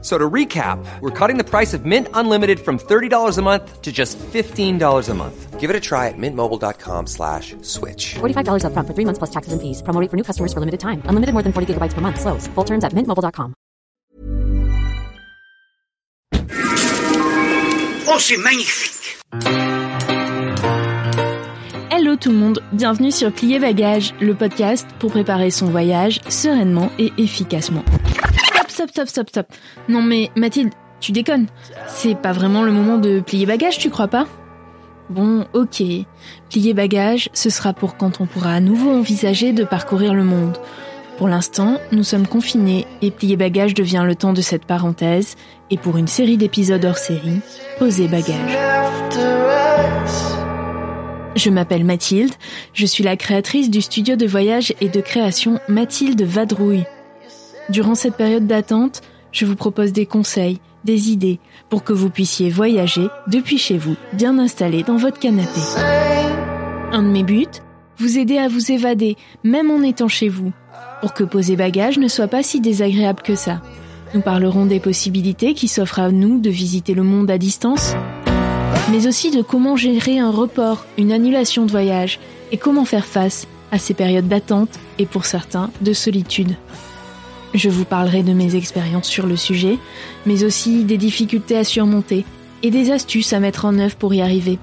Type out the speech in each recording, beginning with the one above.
So to recap, we're cutting the price of Mint Unlimited from $30 a month to just $15 a month. Give it a try at mintmobile.com slash switch. $45 upfront for three months plus taxes and fees. Promo rate for new customers for limited time. Unlimited more than 40 gigabytes per month. Slows. Full terms at mintmobile.com. Oh, c'est magnifique Hello tout le monde, bienvenue sur Plier Bagage, le podcast pour préparer son voyage sereinement et efficacement. Stop, stop, stop, stop. Non mais Mathilde, tu déconnes. C'est pas vraiment le moment de plier bagage, tu crois pas? Bon, ok. Plier bagage, ce sera pour quand on pourra à nouveau envisager de parcourir le monde. Pour l'instant, nous sommes confinés et plier bagage devient le temps de cette parenthèse et pour une série d'épisodes hors série, poser bagage. Je m'appelle Mathilde, je suis la créatrice du studio de voyage et de création Mathilde Vadrouille. Durant cette période d'attente, je vous propose des conseils, des idées pour que vous puissiez voyager depuis chez vous, bien installé dans votre canapé. Un de mes buts, vous aider à vous évader, même en étant chez vous, pour que poser bagage ne soit pas si désagréable que ça. Nous parlerons des possibilités qui s'offrent à nous de visiter le monde à distance, mais aussi de comment gérer un report, une annulation de voyage, et comment faire face à ces périodes d'attente et pour certains de solitude. Je vous parlerai de mes expériences sur le sujet, mais aussi des difficultés à surmonter et des astuces à mettre en œuvre pour y arriver.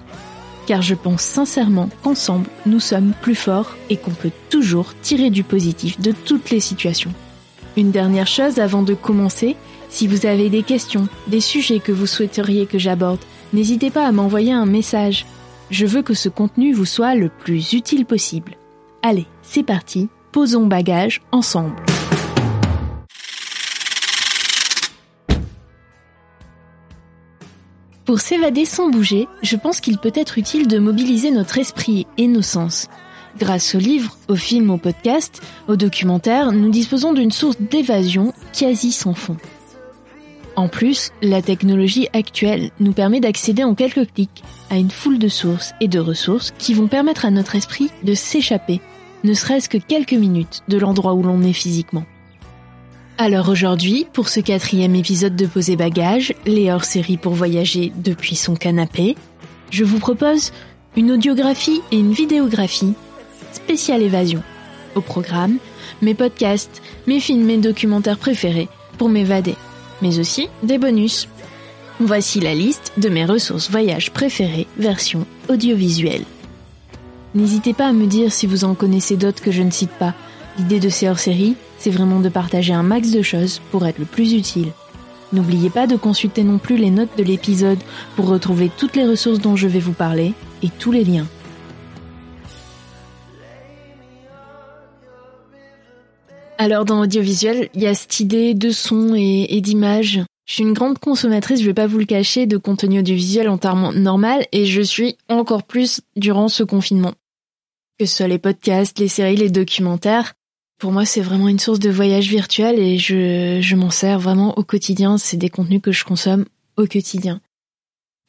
Car je pense sincèrement qu'ensemble, nous sommes plus forts et qu'on peut toujours tirer du positif de toutes les situations. Une dernière chose avant de commencer, si vous avez des questions, des sujets que vous souhaiteriez que j'aborde, n'hésitez pas à m'envoyer un message. Je veux que ce contenu vous soit le plus utile possible. Allez, c'est parti, posons bagage ensemble. Pour s'évader sans bouger, je pense qu'il peut être utile de mobiliser notre esprit et nos sens. Grâce aux livres, aux films, aux podcasts, aux documentaires, nous disposons d'une source d'évasion quasi sans fond. En plus, la technologie actuelle nous permet d'accéder en quelques clics à une foule de sources et de ressources qui vont permettre à notre esprit de s'échapper, ne serait-ce que quelques minutes de l'endroit où l'on est physiquement. Alors aujourd'hui, pour ce quatrième épisode de Poser Bagages, les hors-séries pour voyager depuis son canapé, je vous propose une audiographie et une vidéographie spéciale évasion. Au programme, mes podcasts, mes films et documentaires préférés pour m'évader, mais aussi des bonus. Voici la liste de mes ressources voyage préférées version audiovisuelle. N'hésitez pas à me dire si vous en connaissez d'autres que je ne cite pas. L'idée de ces hors-séries, c'est vraiment de partager un max de choses pour être le plus utile. N'oubliez pas de consulter non plus les notes de l'épisode pour retrouver toutes les ressources dont je vais vous parler et tous les liens. Alors dans l'audiovisuel, il y a cette idée de son et, d'image. Je suis une grande consommatrice, je vais pas vous le cacher, de contenu audiovisuel en termes normal et je suis encore plus durant ce confinement. Que ce soit les podcasts, les séries, les documentaires, pour moi c'est vraiment une source de voyage virtuel et je, je m'en sers vraiment au quotidien, c'est des contenus que je consomme au quotidien.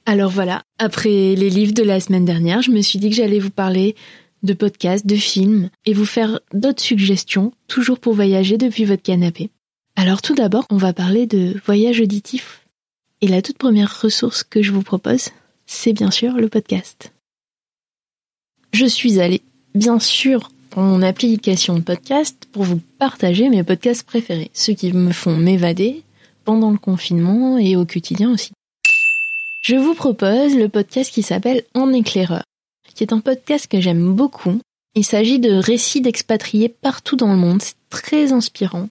Alors voilà, après les livres de la semaine dernière, je me suis dit que j'allais vous parler de podcasts, de films, et vous faire d'autres suggestions, toujours pour voyager depuis votre canapé. Alors tout d'abord, on va parler de voyage auditif. Et la toute première ressource que je vous propose, c'est bien sûr le podcast. Je suis allée, bien sûr, mon application de podcast pour vous partager mes podcasts préférés, ceux qui me font m'évader pendant le confinement et au quotidien aussi. Je vous propose le podcast qui s'appelle En éclaireur qui est un podcast que j'aime beaucoup. Il s'agit de récits d'expatriés partout dans le monde. C'est très inspirant.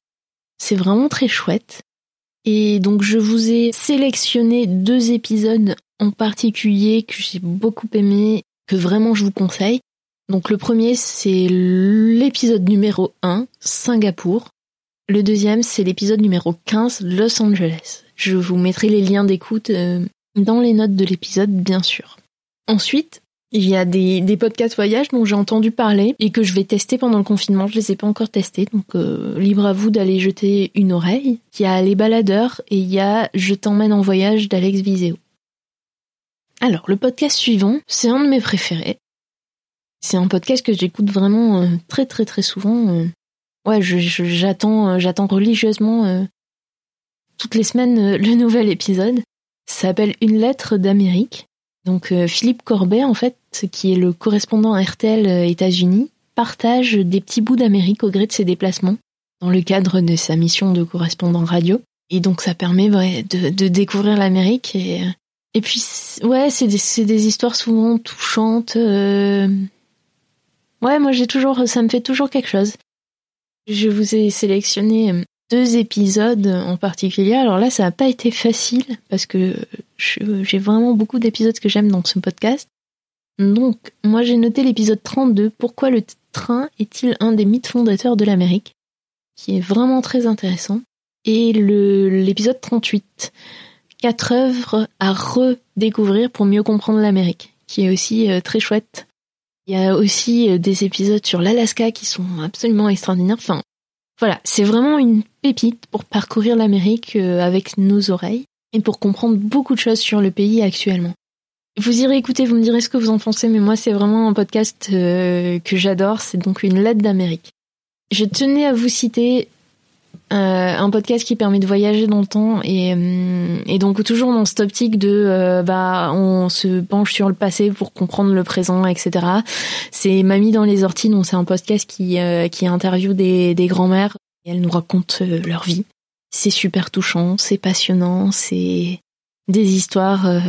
C'est vraiment très chouette. Et donc je vous ai sélectionné deux épisodes en particulier que j'ai beaucoup aimé, que vraiment je vous conseille. Donc le premier c'est l'épisode numéro 1, Singapour. Le deuxième c'est l'épisode numéro 15, Los Angeles. Je vous mettrai les liens d'écoute euh, dans les notes de l'épisode bien sûr. Ensuite, Il y a des, podcasts voyage dont j'ai entendu parler et que je vais tester pendant le confinement. Je les ai pas encore testés, donc euh, libre à vous d'aller jeter une oreille. Il y a Les Baladeurs et il y a Je t'emmène en voyage d'Alex Viseo. Alors, le podcast suivant, c'est un de mes préférés. C'est un podcast que j'écoute vraiment euh, très très très souvent. euh. Ouais, j'attends euh, j'attends religieusement toutes les semaines le nouvel épisode. Ça s'appelle Une lettre d'Amérique. Donc Philippe Corbet, en fait, qui est le correspondant RTL États-Unis, partage des petits bouts d'Amérique au gré de ses déplacements dans le cadre de sa mission de correspondant radio. Et donc ça permet de, de découvrir l'Amérique. Et, et puis, ouais, c'est des, des histoires souvent touchantes. Ouais, moi j'ai toujours, ça me fait toujours quelque chose. Je vous ai sélectionné euh, deux épisodes en particulier. Alors là, ça n'a pas été facile parce que j'ai vraiment beaucoup d'épisodes que j'aime dans ce podcast. Donc, moi j'ai noté l'épisode 32, Pourquoi le train est-il un des mythes fondateurs de l'Amérique? Qui est vraiment très intéressant. Et l'épisode 38, Quatre œuvres à redécouvrir pour mieux comprendre l'Amérique, qui est aussi euh, très chouette. Il y a aussi euh, des épisodes sur l'Alaska qui sont absolument extraordinaires. Enfin, voilà, c'est vraiment une pépite pour parcourir l'Amérique euh, avec nos oreilles et pour comprendre beaucoup de choses sur le pays actuellement. Vous irez écouter, vous me direz ce que vous en pensez, mais moi c'est vraiment un podcast euh, que j'adore, c'est donc une lettre d'Amérique. Je tenais à vous citer euh, un podcast qui permet de voyager dans le temps et, hum, et donc toujours dans cette optique de euh, bah on se penche sur le passé pour comprendre le présent, etc. C'est Mamie dans les orties, donc c'est un podcast qui euh, qui interviewe des, des grands-mères et elles nous racontent euh, leur vie. C'est super touchant, c'est passionnant, c'est des histoires euh,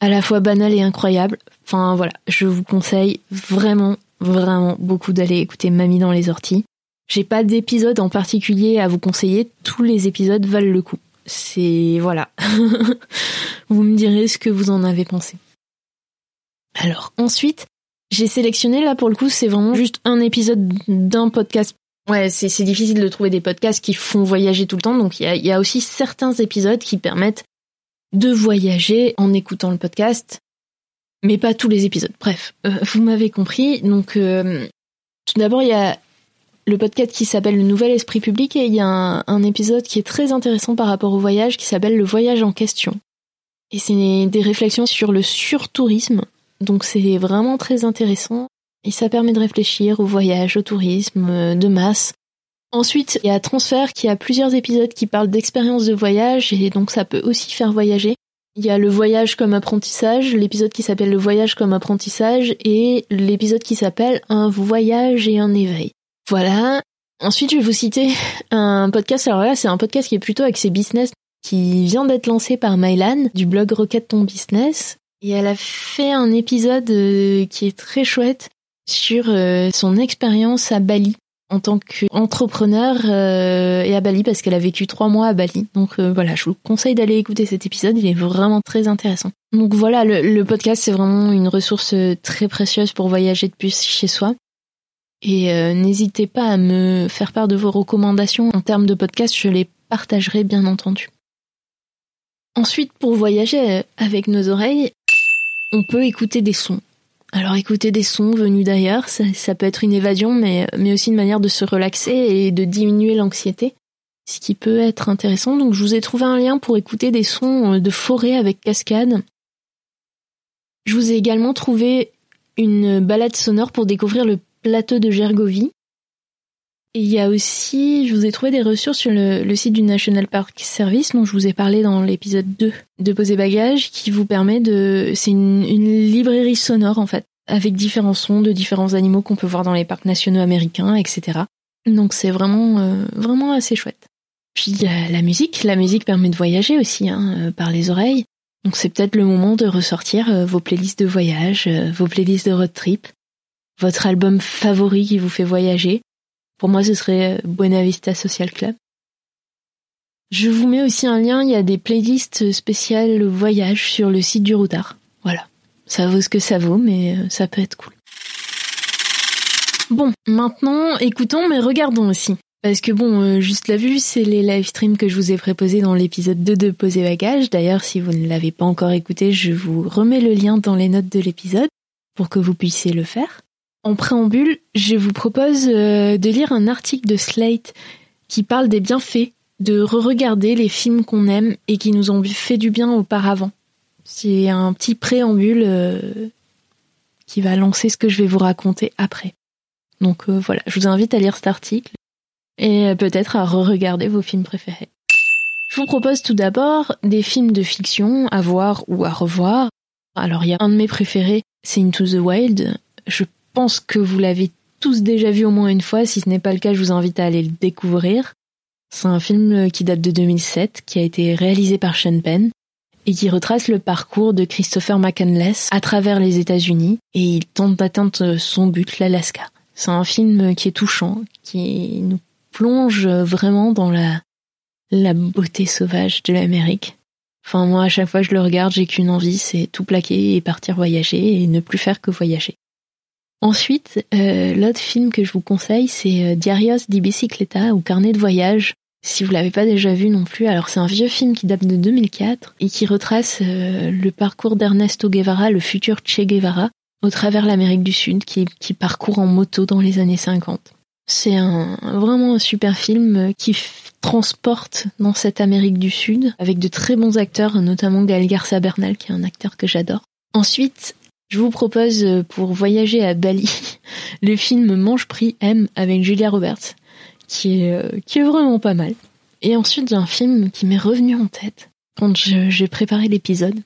à la fois banales et incroyables. Enfin voilà, je vous conseille vraiment, vraiment beaucoup d'aller écouter Mamie dans les orties. J'ai pas d'épisode en particulier à vous conseiller, tous les épisodes valent le coup. C'est voilà. vous me direz ce que vous en avez pensé. Alors ensuite, j'ai sélectionné là pour le coup, c'est vraiment juste un épisode d'un podcast. Ouais, c'est difficile de trouver des podcasts qui font voyager tout le temps, donc il y a, y a aussi certains épisodes qui permettent de voyager en écoutant le podcast, mais pas tous les épisodes. Bref, euh, vous m'avez compris. Donc euh, tout d'abord, il y a le podcast qui s'appelle Le Nouvel Esprit Public et il y a un, épisode qui est très intéressant par rapport au voyage qui s'appelle Le Voyage en question. Et c'est des réflexions sur le surtourisme, donc c'est vraiment très intéressant et ça permet de réfléchir au voyage, au tourisme euh, de masse. Ensuite, il y a Transfert qui a plusieurs épisodes qui parlent d'expériences de voyage et donc ça peut aussi faire voyager. Il y a le voyage comme apprentissage, l'épisode qui s'appelle le voyage comme apprentissage et l'épisode qui s'appelle un voyage et un éveil. Voilà. Ensuite, je vais vous citer un podcast. Alors là, c'est un podcast qui est plutôt axé business, qui vient d'être lancé par Mylan du blog Rocket Ton Business. Et elle a fait un épisode euh, qui est très chouette sur euh, son expérience à Bali en tant qu'entrepreneur euh, et à Bali parce qu'elle a vécu trois mois à Bali. Donc voilà, je vous conseille d'aller écouter cet épisode, il est vraiment très intéressant. Donc voilà, le, podcast c'est vraiment une ressource très précieuse pour voyager depuis chez soi. Et euh, n'hésitez pas à me faire part de vos recommandations en termes de podcast, je les partagerai bien entendu. Ensuite, pour voyager euh, avec nos oreilles, on peut écouter des sons. Alors écouter des sons venus d'ailleurs, ça, peut être une évasion, mais, mais aussi une manière de se relaxer et de diminuer l'anxiété, ce qui peut être intéressant. Donc je vous ai trouvé un lien pour écouter des sons de forêt avec cascade. Je vous ai également trouvé une balade sonore pour découvrir le plateau de Gergovie. Et il y a aussi, je vous ai trouvé des ressources sur le, site du National Park Service, dont je vous ai parlé dans l'épisode 2 de Poser Bagages, qui vous permet de... C'est une, librairie sonore, en fait, avec différents sons de différents animaux qu'on peut voir dans les parcs nationaux américains, etc. Donc c'est vraiment, euh, vraiment assez chouette. Puis il y a la musique. La musique permet de voyager aussi, hein, euh, par les oreilles. Donc c'est peut-être le moment de ressortir euh, vos playlists de voyage, vos playlists de road trip, votre album favori qui vous fait voyager. Pour moi, ce serait Buena Vista Social Club. Je vous mets aussi un lien, il y a des playlists spéciales voyage sur le site du Routard. Voilà. Ça vaut ce que ça vaut, mais euh, ça peut être cool. Bon, maintenant, écoutons, mais regardons aussi. Parce que bon, euh, juste la vue, c'est les live streams que je vous ai proposés dans l'épisode 2 de Poser Bagage. D'ailleurs, si vous ne l'avez pas encore écouté, je vous remets le lien dans les notes de l'épisode pour que vous puissiez le faire. En préambule, je vous propose euh, de lire un article de Slate qui parle des bienfaits de re-regarder les films qu'on aime et qui nous ont fait du bien auparavant. C'est un petit préambule euh, qui va lancer ce que je vais vous raconter après. Donc euh, voilà, je vous invite à lire cet article et peut-être à re-regarder vos films préférés. Je vous propose tout d'abord des films de fiction à voir ou à revoir. Alors il y a un de mes préférés, c'est Into the Wild. Pense que vous l'avez tous déjà vu au moins une fois. Si ce n'est pas le cas, je vous invite à aller le découvrir. C'est un film qui date de 2007, qui a été réalisé par Sean Penn et qui retrace le parcours de Christopher McCandless à travers les États-Unis et il tente d'atteindre son but, l'Alaska. C'est un film qui est touchant, qui nous plonge vraiment dans la, la beauté sauvage de l'Amérique. Enfin, moi, à chaque fois que je le regarde, j'ai qu'une envie, c'est tout plaquer et partir voyager et ne plus faire que voyager. Ensuite, euh, l'autre film que je vous conseille, c'est euh, Diarios di Bicicleta ou Carnet de voyage. Si vous l'avez pas déjà vu non plus, alors c'est un vieux film qui date de 2004 et qui retrace euh, le parcours d'Ernesto Guevara, le futur Che Guevara, au travers l'Amérique du Sud, qui, parcourt en moto dans les années 50. C'est un, vraiment un super film qui transporte dans cette Amérique du Sud avec de très bons acteurs, notamment Gael Garcia Bernal, qui est un acteur que j'adore. Ensuite, je vous propose euh, pour voyager à Bali le film Mange Prix M avec Julia Roberts, qui est, euh, qui est vraiment pas mal. Et ensuite, j'ai un film qui m'est revenu en tête quand j'ai préparé l'épisode.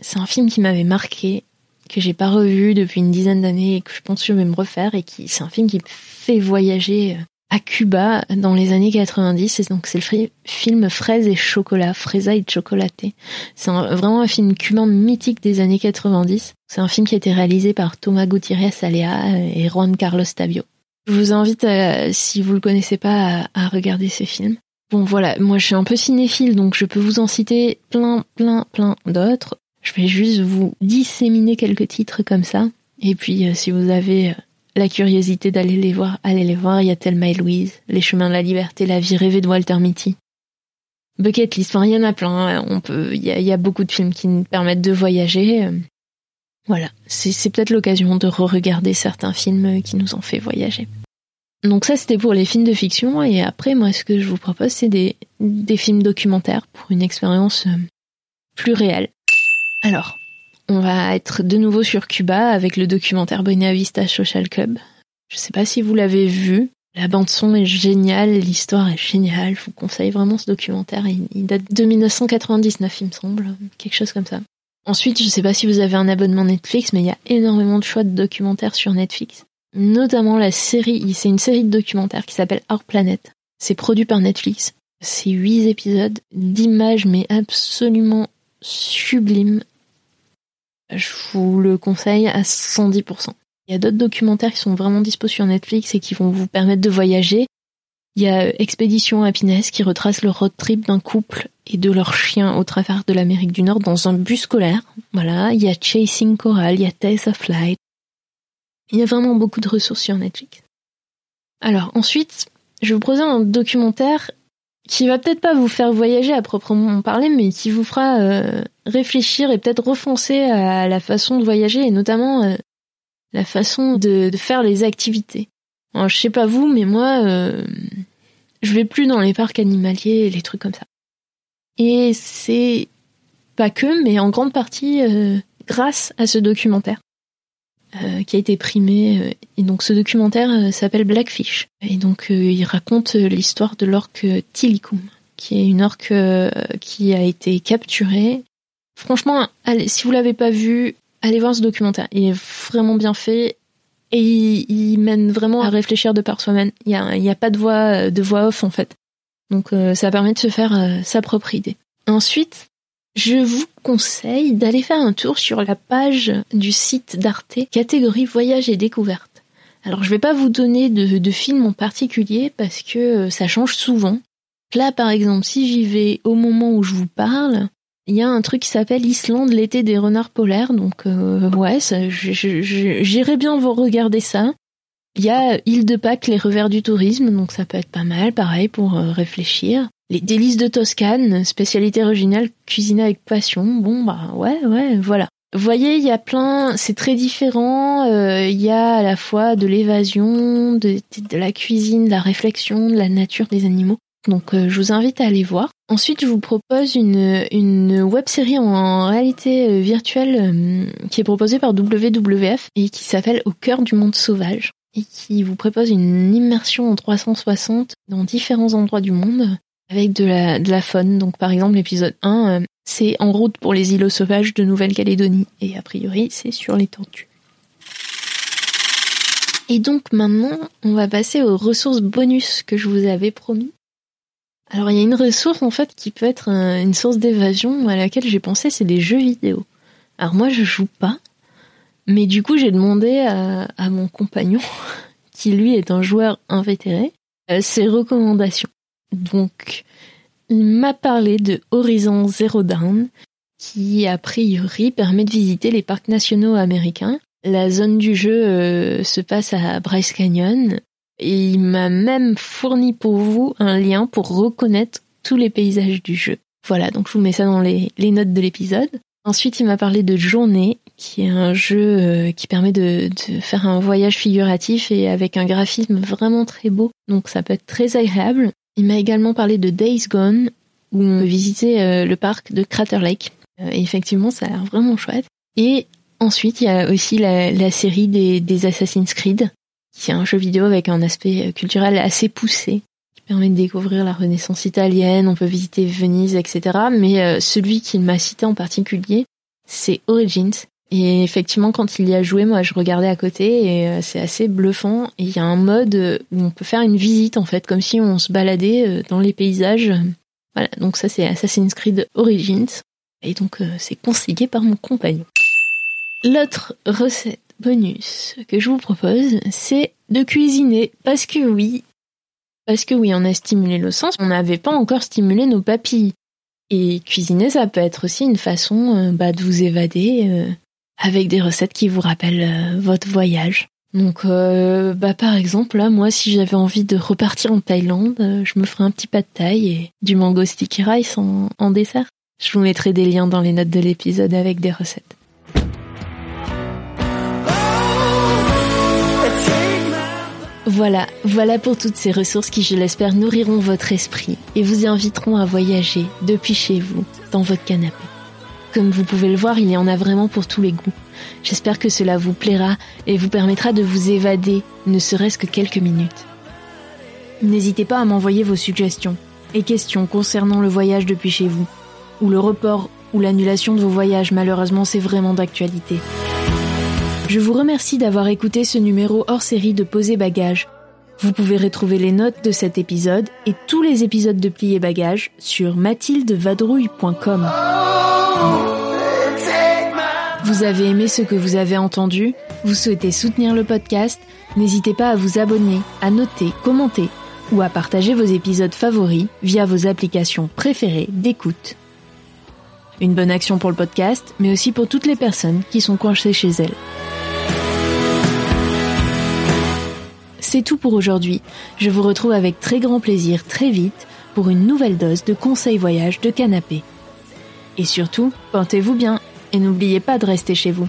C'est un film qui m'avait marqué, que j'ai pas revu depuis une dizaine d'années et que je pense que je vais me refaire et qui, c'est un film qui fait voyager euh, à Cuba dans les années 90. Et donc c'est le film Fraises et chocolat, Fresa et chocolaté. C'est vraiment un film cubain mythique des années 90. C'est un film qui a été réalisé par Thomas Gutiérrez Alea et Juan Carlos Tavio. Je vous invite, si vous le connaissez pas, à, regarder ce film. Bon voilà, moi je suis un peu cinéphile, donc je peux vous en citer plein, plein, plein d'autres. Je vais juste vous disséminer quelques titres comme ça. Et puis euh, si vous avez euh, la curiosité d'aller les voir, allez les voir. Il y a Thelma et Louise, Les chemins de la liberté, La vie rêvée de Walter Mitty. Bucket List, enfin, il y en a plein. Peut, il y a, beaucoup de films qui nous permettent de voyager. Voilà. C'est peut-être l'occasion de re-regarder certains films qui nous ont fait voyager. Donc ça, c'était pour les films de fiction. Et après, moi, ce que je vous propose, c'est des, films documentaires pour une expérience euh, plus réelle. Alors, on va être de nouveau sur Cuba avec le documentaire Buena Vista Social Club. Je sais pas si vous l'avez vu. La bande son est géniale, l'histoire est géniale. Je vous conseille vraiment ce documentaire. Il, date de 1999, il me semble, quelque chose comme ça. Ensuite, je sais pas si vous avez un abonnement Netflix, mais il y a énormément de choix de documentaires sur Netflix. Notamment la série, c'est une série de documentaires qui s'appelle Our Planet. C'est produit par Netflix. C'est huit épisodes d'images mais absolument sublimes je vous le conseille à 110%. Il y a d'autres documentaires qui sont vraiment dispo sur Netflix et qui vont vous permettre de voyager. Il y a Expédition Happiness qui retrace le road trip d'un couple et de leur chien au travers de l'Amérique du Nord dans un bus scolaire. Voilà. Il y a Chasing Coral, il y a Tales of Flight. Il y a vraiment beaucoup de ressources sur Netflix. Alors ensuite, je vous proposer un documentaire qui va peut-être pas vous faire voyager à proprement parler, mais qui vous fera euh, réfléchir et peut-être refoncer à la façon de voyager et notamment euh, la façon de, faire les activités. Je sais pas vous, mais moi, euh, je vais plus dans les parcs animaliers et les trucs comme ça. Et c'est pas que, mais en grande partie grâce à ce documentaire. Euh, qui a été primé. Euh, et donc ce documentaire euh, s'appelle Blackfish. Et donc il raconte l'histoire de l'orque Tilikum, qui est une orque qui a été capturée. Franchement, si vous l'avez pas vu, allez voir ce documentaire. Il est vraiment bien fait et il, mène vraiment à réfléchir de par soi-même. Il n'y a, y a pas de voix, de voix off en fait. Donc ça permet de se faire sa propre idée. Ensuite, je vous conseille d'aller faire un tour sur la page du site d'Arte, catégorie voyage et découverte. Alors je vais pas vous donner de, de films en particulier parce que euh, ça change souvent. Là par exemple, si j'y vais au moment où je vous parle, il y a un truc qui s'appelle Islande, l'été des renards polaires, donc euh, ouais, j'irai bien vous regarder ça. Il y a Île de Pâques, les revers du tourisme, donc ça peut être pas mal, pareil, pour euh, réfléchir. Les délices de Toscane, spécialité originale, cuisinée avec passion. Bon, bah ouais, ouais, voilà. Vous voyez, il y a plein, c'est très différent. Euh, il y a à la fois de l'évasion, de, de, la cuisine, de la réflexion, de la nature des animaux. Donc euh, je vous invite à aller voir. Ensuite, je vous propose une, une web série en réalité euh, virtuelle qui est proposée par WWF et qui s'appelle Au cœur du monde sauvage et qui vous propose une immersion en 360 dans différents endroits du monde avec de la, faune. Donc par exemple l'épisode 1, euh, c'est en route pour les îlots sauvages de Nouvelle-Calédonie et a priori c'est sur les tortues. Et donc maintenant, on va passer aux ressources bonus que je vous avais promis. Alors il y a une ressource en fait qui peut être une source d'évasion à laquelle j'ai pensé, c'est les jeux vidéo. Alors moi je joue pas, mais du coup, j'ai demandé à, mon compagnon, qui lui est un joueur invétéré, euh, ses recommandations. Donc, il m'a parlé de Horizon Zero Dawn, qui a priori permet de visiter les parcs nationaux américains. La zone du jeu euh, se passe à Bryce Canyon, et il m'a même fourni pour vous un lien pour reconnaître tous les paysages du jeu. Voilà, donc je vous mets ça dans les notes de l'épisode. Ensuite, il m'a parlé de Journée, qui est un jeu euh, qui permet de, faire un voyage figuratif et avec un graphisme vraiment très beau. Donc ça peut être très agréable. Il m'a également parlé de Days Gone, où on visiter euh, le parc de Crater Lake. Euh, et effectivement, ça a l'air vraiment chouette. Et ensuite, il y a aussi la, série des, des Assassin's Creed, qui est un jeu vidéo avec un aspect culturel assez poussé permet de découvrir la Renaissance italienne, on peut visiter Venise, etc. Mais euh, celui qu'il m'a cité en particulier, c'est Origins. Et effectivement, quand il y a joué, moi, je regardais à côté et euh, c'est assez bluffant. Et il y a un mode où on peut faire une visite, en fait, comme si on se baladait euh, dans les paysages. Voilà, donc ça, c'est Assassin's Creed Origins. Et donc, c'est conseillé par mon compagnon. L'autre recette bonus que je vous propose, c'est de cuisiner. Parce que oui, parce que oui, on a stimulé le sens, on n'avait pas encore stimulé nos papilles. Et cuisiner, ça peut être aussi une façon euh, bah, de vous évader euh, avec des recettes qui vous rappellent euh, votre voyage. Donc, bah, par exemple, là, moi, si j'avais envie de repartir en Thaïlande, je me ferais un petit pas de taille et du mango sticky rice en dessert. Je vous mettrai des liens dans les notes de l'épisode avec des recettes. Voilà, voilà pour toutes ces ressources qui, je l'espère, nourriront votre esprit et vous inviteront à voyager depuis chez vous, dans votre canapé. Comme vous pouvez le voir, il y en a vraiment pour tous les goûts. J'espère que cela vous plaira et vous permettra de vous évader, ne serait-ce que quelques minutes. N'hésitez pas à m'envoyer vos suggestions et questions concernant le voyage depuis chez vous, ou le report ou l'annulation de vos voyages, malheureusement c'est vraiment d'actualité. Je vous remercie d'avoir écouté ce numéro hors série de Poser Bagages. Vous pouvez retrouver les notes de cet épisode et tous les épisodes de Plier Bagages sur mathildevadrouille.com. Vous avez aimé ce que vous avez entendu? Vous souhaitez soutenir le podcast? N'hésitez pas à vous abonner, à noter, commenter ou à partager vos épisodes favoris via vos applications préférées d'écoute. Une bonne action pour le podcast, mais aussi pour toutes les personnes qui sont coincées chez elles. C'est tout pour aujourd'hui. Je vous retrouve avec très grand plaisir très vite pour une nouvelle dose de conseils voyage de canapé. Et surtout, portez-vous bien et n'oubliez pas de rester chez vous.